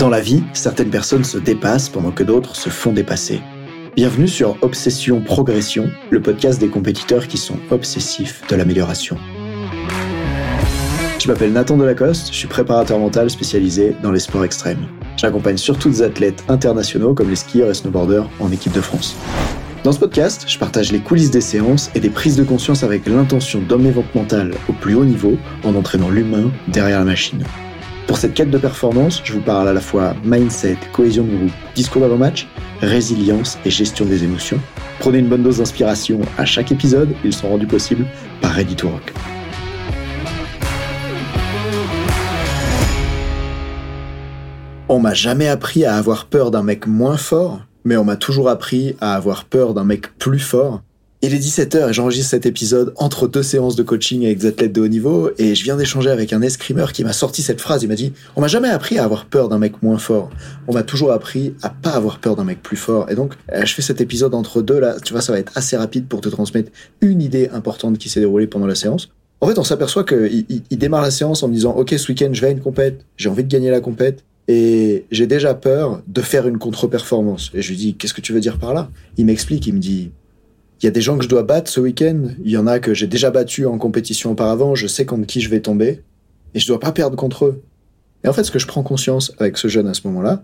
Dans la vie, certaines personnes se dépassent pendant que d'autres se font dépasser. Bienvenue sur Obsession Progression, le podcast des compétiteurs qui sont obsessifs de l'amélioration. Je m'appelle Nathan Delacoste, je suis préparateur mental spécialisé dans les sports extrêmes. J'accompagne surtout des athlètes internationaux comme les skieurs et snowboarders en équipe de France. Dans ce podcast, je partage les coulisses des séances et des prises de conscience avec l'intention votre mental au plus haut niveau en entraînant l'humain derrière la machine. Pour cette quête de performance, je vous parle à la fois mindset, cohésion de groupe, discours d'avant-match, résilience et gestion des émotions. Prenez une bonne dose d'inspiration à chaque épisode, ils sont rendus possibles par Ready to Rock. On m'a jamais appris à avoir peur d'un mec moins fort, mais on m'a toujours appris à avoir peur d'un mec plus fort il est 17h et j'enregistre cet épisode entre deux séances de coaching avec des athlètes de haut niveau et je viens d'échanger avec un escrimeur qui m'a sorti cette phrase. Il m'a dit On m'a jamais appris à avoir peur d'un mec moins fort. On m'a toujours appris à pas avoir peur d'un mec plus fort. Et donc, euh, je fais cet épisode entre deux là. Tu vois, ça va être assez rapide pour te transmettre une idée importante qui s'est déroulée pendant la séance. En fait, on s'aperçoit qu'il il, démarre la séance en me disant Ok, ce week-end, je vais à une compète. J'ai envie de gagner la compète. Et j'ai déjà peur de faire une contre-performance. Et je lui dis Qu'est-ce que tu veux dire par là? Il m'explique, il me dit il y a des gens que je dois battre ce week-end. Il y en a que j'ai déjà battu en compétition auparavant. Je sais contre qui je vais tomber. Et je dois pas perdre contre eux. Et en fait, ce que je prends conscience avec ce jeune à ce moment-là,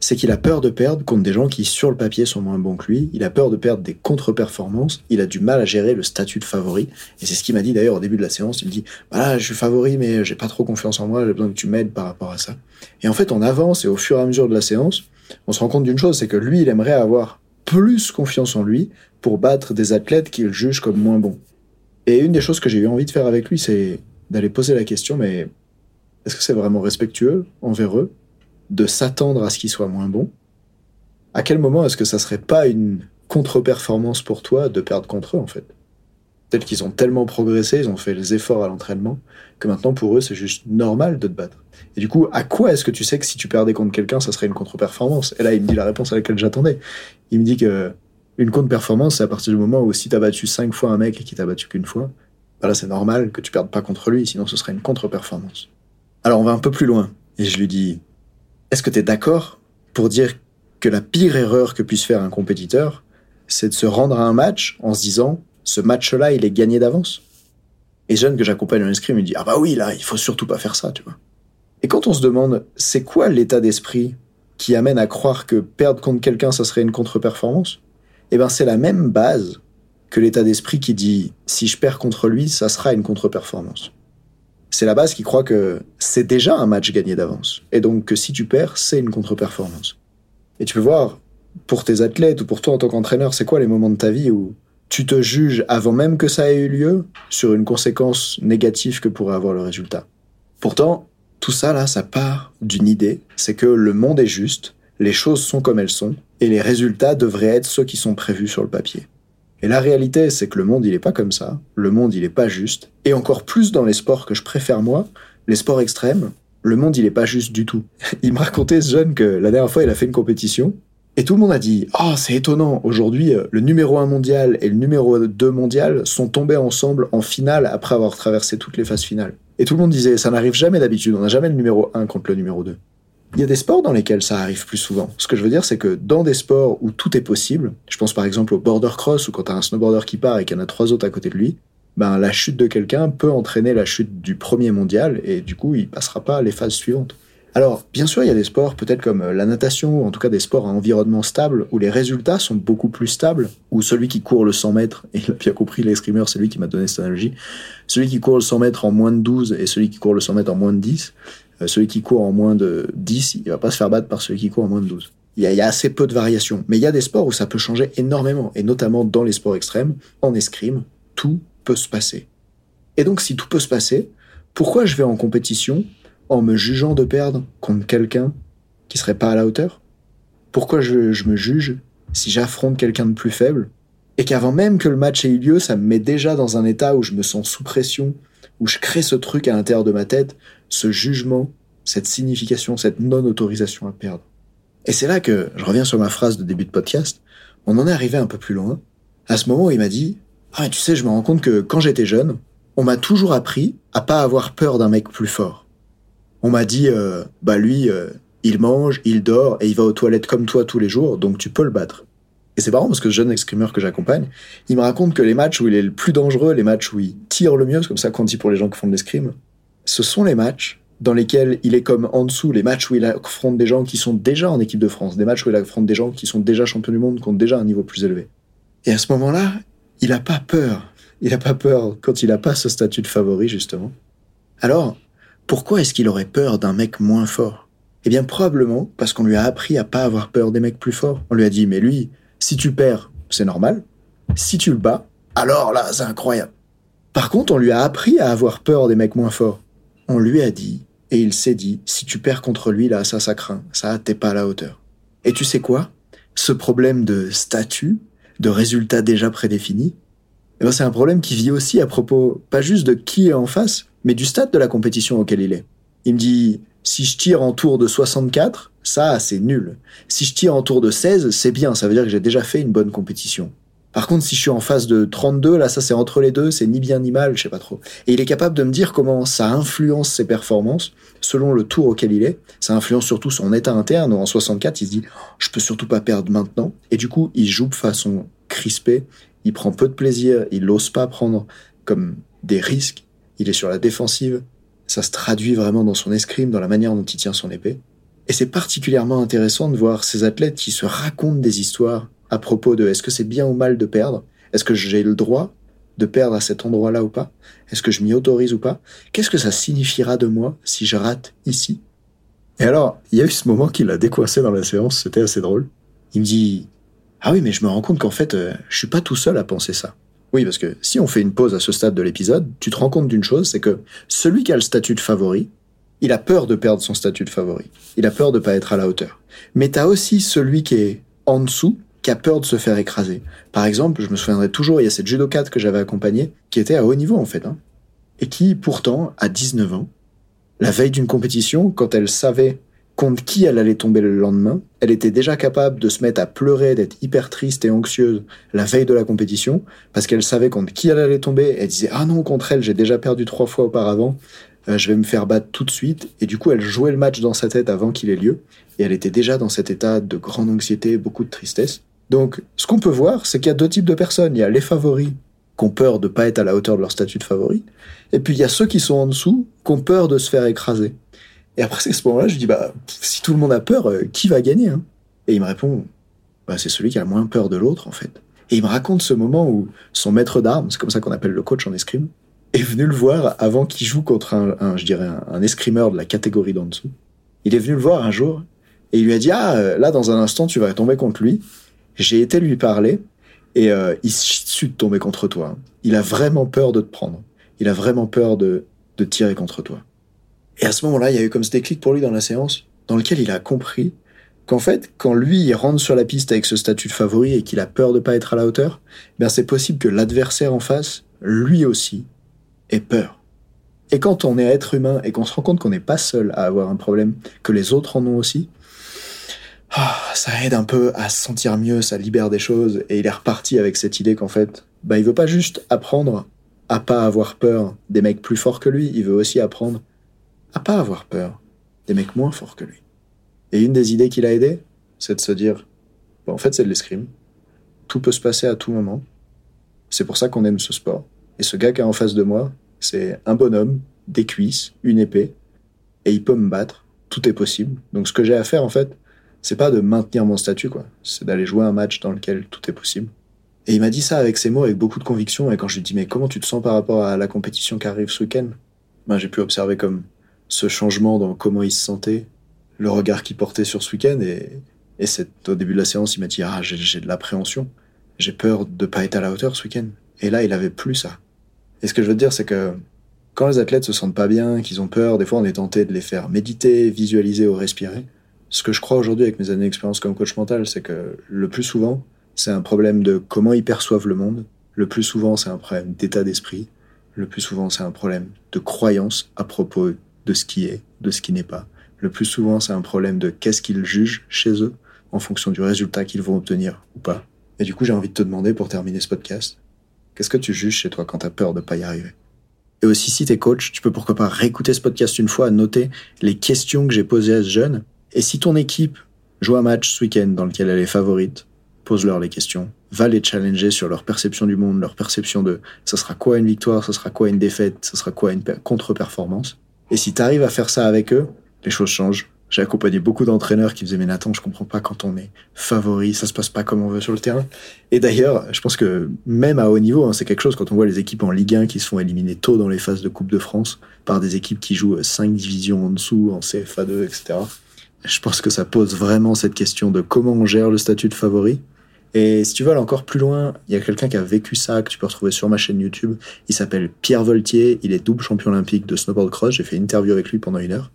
c'est qu'il a peur de perdre contre des gens qui, sur le papier, sont moins bons que lui. Il a peur de perdre des contre-performances. Il a du mal à gérer le statut de favori. Et c'est ce qu'il m'a dit d'ailleurs au début de la séance. Il me dit, voilà, je suis favori, mais j'ai pas trop confiance en moi. J'ai besoin que tu m'aides par rapport à ça. Et en fait, on avance et au fur et à mesure de la séance, on se rend compte d'une chose, c'est que lui, il aimerait avoir plus confiance en lui pour battre des athlètes qu'il juge comme moins bons. Et une des choses que j'ai eu envie de faire avec lui, c'est d'aller poser la question, mais est-ce que c'est vraiment respectueux envers eux de s'attendre à ce qu'ils soient moins bons? À quel moment est-ce que ça serait pas une contre-performance pour toi de perdre contre eux, en fait? Peut-être qu'ils ont tellement progressé, ils ont fait les efforts à l'entraînement, que maintenant pour eux c'est juste normal de te battre. Et du coup, à quoi est-ce que tu sais que si tu perdais contre quelqu'un, ça serait une contre-performance? Et là, il me dit la réponse à laquelle j'attendais. Il me dit que une contre-performance, c'est à partir du moment où si t'as battu cinq fois un mec et qui t'a battu qu'une fois, bah là c'est normal que tu perdes pas contre lui, sinon ce serait une contre-performance. Alors on va un peu plus loin, et je lui dis, est-ce que t'es d'accord pour dire que la pire erreur que puisse faire un compétiteur, c'est de se rendre à un match en se disant, ce match-là, il est gagné d'avance Et jeune que j'accompagne en escrime me dit, ah bah oui, là, il faut surtout pas faire ça, tu vois. Et quand on se demande, c'est quoi l'état d'esprit qui amène à croire que perdre contre quelqu'un, ça serait une contre-performance? Eh ben c'est la même base que l'état d'esprit qui dit si je perds contre lui, ça sera une contre-performance. C'est la base qui croit que c'est déjà un match gagné d'avance, et donc que si tu perds, c'est une contre-performance. Et tu peux voir, pour tes athlètes ou pour toi en tant qu'entraîneur, c'est quoi les moments de ta vie où tu te juges avant même que ça ait eu lieu sur une conséquence négative que pourrait avoir le résultat. Pourtant, tout ça là, ça part d'une idée, c'est que le monde est juste, les choses sont comme elles sont, et les résultats devraient être ceux qui sont prévus sur le papier. Et la réalité, c'est que le monde, il n'est pas comme ça. Le monde, il n'est pas juste. Et encore plus dans les sports que je préfère moi, les sports extrêmes, le monde, il n'est pas juste du tout. Il me racontait, ce jeune, que la dernière fois, il a fait une compétition. Et tout le monde a dit, oh, c'est étonnant. Aujourd'hui, euh, le numéro 1 mondial et le numéro 2 mondial sont tombés ensemble en finale après avoir traversé toutes les phases finales. Et tout le monde disait, ça n'arrive jamais d'habitude. On n'a jamais le numéro 1 contre le numéro 2. Il y a des sports dans lesquels ça arrive plus souvent. Ce que je veux dire, c'est que dans des sports où tout est possible, je pense par exemple au border cross, où quand t'as un snowboarder qui part et qu'il y en a trois autres à côté de lui, ben la chute de quelqu'un peut entraîner la chute du premier mondial et du coup il passera pas les phases suivantes. Alors, bien sûr, il y a des sports peut-être comme euh, la natation, ou en tout cas des sports à environnement stable, où les résultats sont beaucoup plus stables, où celui qui court le 100 mètres, et il a bien compris, l'escrimeur, c'est lui qui m'a donné cette analogie, celui qui court le 100 mètres en moins de 12 et celui qui court le 100 mètres en moins de 10, euh, celui qui court en moins de 10, il va pas se faire battre par celui qui court en moins de 12. Il y, a, assez peu de variations. Mais il y a des sports où ça peut changer énormément. Et notamment dans les sports extrêmes, en escrime, tout peut se passer. Et donc, si tout peut se passer, pourquoi je vais en compétition en me jugeant de perdre contre quelqu'un qui serait pas à la hauteur? Pourquoi je, me juge si j'affronte quelqu'un de plus faible? Et qu'avant même que le match ait eu lieu, ça me met déjà dans un état où je me sens sous pression, où je crée ce truc à l'intérieur de ma tête, ce jugement, cette signification, cette non-autorisation à perdre. Et c'est là que je reviens sur ma phrase de début de podcast. On en est arrivé un peu plus loin. À ce moment il m'a dit, ah, tu sais, je me rends compte que quand j'étais jeune, on m'a toujours appris à pas avoir peur d'un mec plus fort. On m'a dit, euh, bah lui, euh, Il mange, il dort et il va aux toilettes comme toi tous les jours, donc tu peux le battre. Et c'est marrant parce que ce jeune escrimeur que j'accompagne, il me raconte que les matchs où il est le plus dangereux, les matchs où il tire le mieux, c'est comme ça qu'on dit pour les gens qui font de l'escrime, ce sont les matchs dans lesquels il est comme en dessous, les matchs où il affronte des gens qui sont déjà en équipe de France, des matchs où il affronte des gens qui sont déjà champions du monde, qui ont déjà un niveau plus élevé. Et à ce moment-là, il n'a pas peur. Il n'a pas peur quand il n'a pas ce statut de favori, justement. Alors, pourquoi est-ce qu'il aurait peur d'un mec moins fort? Eh bien, probablement parce qu'on lui a appris à pas avoir peur des mecs plus forts. On lui a dit, mais lui, si tu perds, c'est normal. Si tu le bats, alors là, c'est incroyable. Par contre, on lui a appris à avoir peur des mecs moins forts. On lui a dit, et il s'est dit, si tu perds contre lui, là, ça, ça craint. Ça, t'es pas à la hauteur. Et tu sais quoi? Ce problème de statut, de résultats déjà prédéfinis, eh ben, c'est un problème qui vit aussi à propos, pas juste de qui est en face, mais du stade de la compétition auquel il est. Il me dit, si je tire en tour de 64, ça, c'est nul. Si je tire en tour de 16, c'est bien, ça veut dire que j'ai déjà fait une bonne compétition. Par contre, si je suis en phase de 32, là, ça c'est entre les deux, c'est ni bien ni mal, je sais pas trop. Et il est capable de me dire comment ça influence ses performances selon le tour auquel il est. Ça influence surtout son état interne. En 64, il se dit, je peux surtout pas perdre maintenant. Et du coup, il joue de façon crispée. Il prend peu de plaisir. Il n'ose pas prendre comme des risques. Il est sur la défensive. Ça se traduit vraiment dans son escrime, dans la manière dont il tient son épée. Et c'est particulièrement intéressant de voir ces athlètes qui se racontent des histoires à propos de est-ce que c'est bien ou mal de perdre? Est-ce que j'ai le droit de perdre à cet endroit-là ou pas? Est-ce que je m'y autorise ou pas? Qu'est-ce que ça signifiera de moi si je rate ici? Et alors, il y a eu ce moment qui l'a décoincé dans la séance, c'était assez drôle. Il me dit Ah oui, mais je me rends compte qu'en fait, euh, je suis pas tout seul à penser ça. Oui, parce que si on fait une pause à ce stade de l'épisode, tu te rends compte d'une chose, c'est que celui qui a le statut de favori, il a peur de perdre son statut de favori. Il a peur de pas être à la hauteur. Mais t'as aussi celui qui est en dessous, qui a peur de se faire écraser. Par exemple, je me souviendrai toujours, il y a cette judokate que j'avais accompagnée, qui était à haut niveau en fait, hein, et qui pourtant, à 19 ans, la veille d'une compétition, quand elle savait contre qui elle allait tomber le lendemain, elle était déjà capable de se mettre à pleurer, d'être hyper triste et anxieuse la veille de la compétition, parce qu'elle savait contre qui elle allait tomber, elle disait ah non contre elle j'ai déjà perdu trois fois auparavant, euh, je vais me faire battre tout de suite, et du coup elle jouait le match dans sa tête avant qu'il ait lieu, et elle était déjà dans cet état de grande anxiété, beaucoup de tristesse. Donc, ce qu'on peut voir, c'est qu'il y a deux types de personnes. Il y a les favoris qui ont peur de pas être à la hauteur de leur statut de favori, et puis il y a ceux qui sont en dessous qui ont peur de se faire écraser. Et après, à ce moment-là, je dis, bah, si tout le monde a peur, euh, qui va gagner hein? Et il me répond, bah, c'est celui qui a le moins peur de l'autre, en fait. Et il me raconte ce moment où son maître d'armes, c'est comme ça qu'on appelle le coach en escrime, est venu le voir avant qu'il joue contre un, je dirais, un, escrimeur de la catégorie d'en dessous. Il est venu le voir un jour, et il lui a dit, ah, euh, là, dans un instant, tu vas tomber contre lui, j'ai été lui parler et euh, il su de tomber contre toi. Il a vraiment peur de te prendre. Il a vraiment peur de, de tirer contre toi. Et à ce moment-là, il y a eu comme ce déclic pour lui dans la séance, dans lequel il a compris qu'en fait, quand lui il rentre sur la piste avec ce statut de favori et qu'il a peur de pas être à la hauteur, bien c'est possible que l'adversaire en face, lui aussi, ait peur. Et quand on est être humain et qu'on se rend compte qu'on n'est pas seul à avoir un problème, que les autres en ont aussi, ah, ça aide un peu à se sentir mieux, ça libère des choses, et il est reparti avec cette idée qu'en fait, bah, il veut pas juste apprendre à pas avoir peur des mecs plus forts que lui, il veut aussi apprendre à pas avoir peur des mecs moins forts que lui. Et une des idées qui l'a aidé, c'est de se dire, en fait, c'est de l'escrime. Tout peut se passer à tout moment. C'est pour ça qu'on aime ce sport. Et ce gars qui est en face de moi, c'est un bonhomme, des cuisses, une épée, et il peut me battre. Tout est possible. Donc ce que j'ai à faire, en fait, c'est pas de maintenir mon statut, quoi. C'est d'aller jouer un match dans lequel tout est possible. Et il m'a dit ça avec ses mots, avec beaucoup de conviction. Et quand je lui dis, mais comment tu te sens par rapport à la compétition qui arrive ce week-end? Ben, J'ai pu observer comme ce changement dans comment il se sentait, le regard qu'il portait sur ce week-end. Et, au début de la séance, il m'a dit, ah, j'ai de l'appréhension. J'ai peur de pas être à la hauteur ce week-end. Et là, il avait plus ça. Et ce que je veux te dire, c'est que quand les athlètes se sentent pas bien, qu'ils ont peur, des fois on est tenté de les faire méditer, visualiser ou respirer ce que je crois aujourd'hui avec mes années d'expérience comme coach mental, c'est que le plus souvent, c'est un problème de comment ils perçoivent le monde. Le plus souvent, c'est un problème d'état d'esprit. Le plus souvent, c'est un problème de croyance à propos de ce qui est, de ce qui n'est pas. Le plus souvent, c'est un problème de qu'est-ce qu'ils jugent chez eux en fonction du résultat qu'ils vont obtenir ou pas. Et du coup, j'ai envie de te demander pour terminer ce podcast, qu'est-ce que tu juges chez toi quand tu as peur de pas y arriver? Et aussi, si tu es coach, tu peux pourquoi pas réécouter ce podcast une fois, noter les questions que j'ai posées à ce jeune Et si ton équipe joue un match ce week-end dans lequel elle est favorite, pose-leur les questions, va les challenger sur leur perception du monde, leur perception de ça sera quoi une victoire, ça sera quoi une défaite, ça sera quoi une contre-performance. Et si tu arrives à faire ça avec eux, les choses changent. J'ai accompagné beaucoup d'entraîneurs qui faisaient mais Nathan, je comprends pas quand on est favori, ça se passe pas comme on veut sur le terrain. Et d'ailleurs, je pense que même à haut niveau, hein, c'est quelque chose quand on voit les équipes en Ligue 1 qui se font éliminer tôt dans les phases de Coupe de France par des équipes qui jouent 5 divisions en dessous, en CFA2, etc. Je pense que ça pose vraiment cette question de comment on gère le statut de favori et si tu veux aller encore plus loin, il y a quelqu'un qui a vécu ça, que tu peux retrouver sur ma chaîne YouTube. Il s'appelle Pierre Voltier, il est double champion olympique de snowboard cross. J'ai fait une interview avec lui pendant une heure.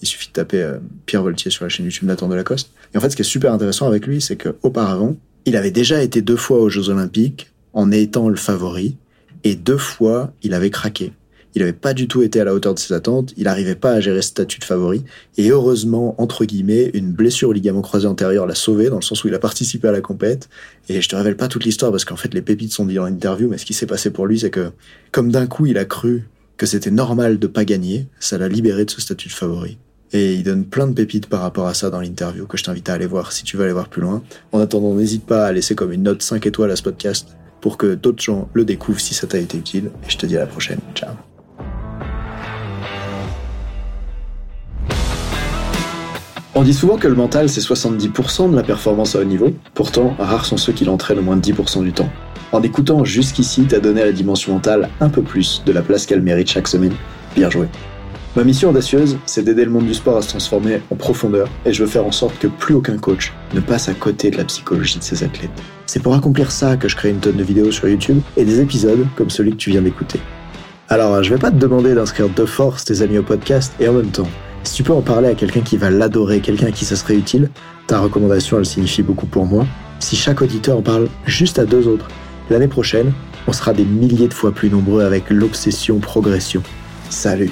Il suffit de taper euh, Pierre Voltier sur la chaîne YouTube Nathan Lacoste. Et en fait, ce qui est super intéressant avec lui, c'est qu'auparavant, il avait déjà été deux fois aux Jeux Olympiques en étant le favori, et deux fois, il avait craqué il n'avait pas du tout été à la hauteur de ses attentes, il n'arrivait pas à gérer ce statut de favori, et heureusement, entre guillemets, une blessure au ligament croisé antérieur l'a sauvé, dans le sens où il a participé à la compète, et je te révèle pas toute l'histoire, parce qu'en fait, les pépites sont dit dans l'interview, mais ce qui s'est passé pour lui, c'est que, comme d'un coup, il a cru que c'était normal de pas gagner, ça l'a libéré de ce statut de favori. Et il donne plein de pépites par rapport à ça dans l'interview que je t'invite à aller voir si tu veux aller voir plus loin. En attendant, n'hésite pas à laisser comme une note 5 étoiles à ce podcast pour que d'autres gens le découvrent si ça t'a été utile. Et je te dis à la prochaine. Ciao. On dit souvent que le mental, c'est 70% de la performance à haut niveau. Pourtant, rares sont ceux qui l'entraînent au moins de 10% du temps. En écoutant jusqu'ici, t'as donné à la dimension mentale un peu plus de la place qu'elle mérite chaque semaine. Bien joué. Ma mission audacieuse, c'est d'aider le monde du sport à se transformer en profondeur, et je veux faire en sorte que plus aucun coach ne passe à côté de la psychologie de ses athlètes. C'est pour accomplir ça que je crée une tonne de vidéos sur YouTube et des épisodes comme celui que tu viens d'écouter. Alors, je vais pas te demander d'inscrire de force tes amis au podcast, et en même temps, si tu peux en parler à quelqu'un qui va l'adorer, quelqu'un à qui ça serait utile, ta recommandation, elle signifie beaucoup pour moi. Si chaque auditeur en parle juste à deux autres, l'année prochaine, on sera des milliers de fois plus nombreux avec l'obsession progression. Salut